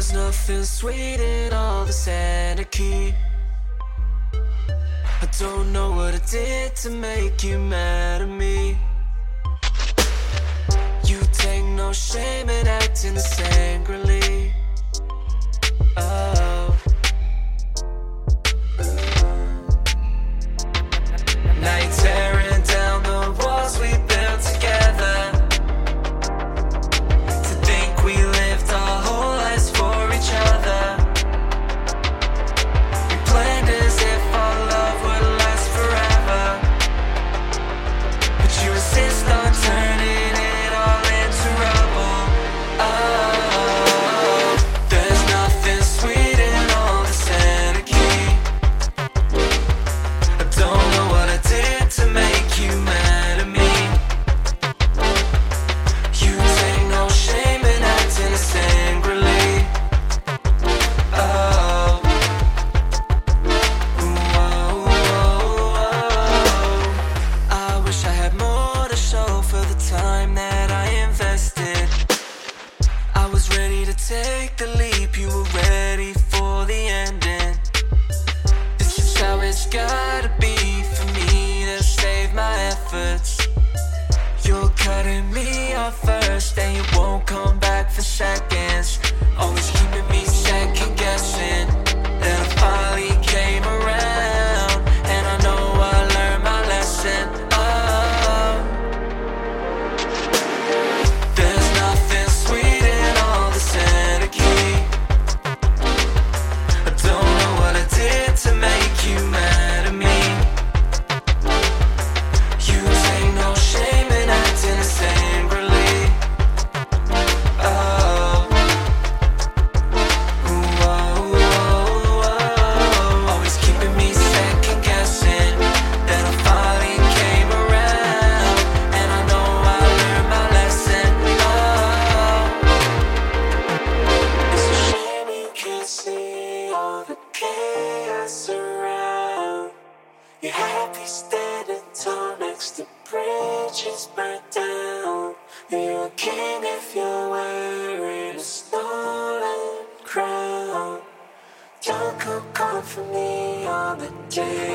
There's nothing sweet in all this anarchy. I don't know what I did to make you mad at me. You take no shame in acting the same. take the leap, you were ready for the ending. This is how it's gotta be for me to save my efforts. You're cutting me off first, and you won't come back for seconds. As the bridges burn down, you're a king if you're wearing a stolen crown. Don't come call for me on the day.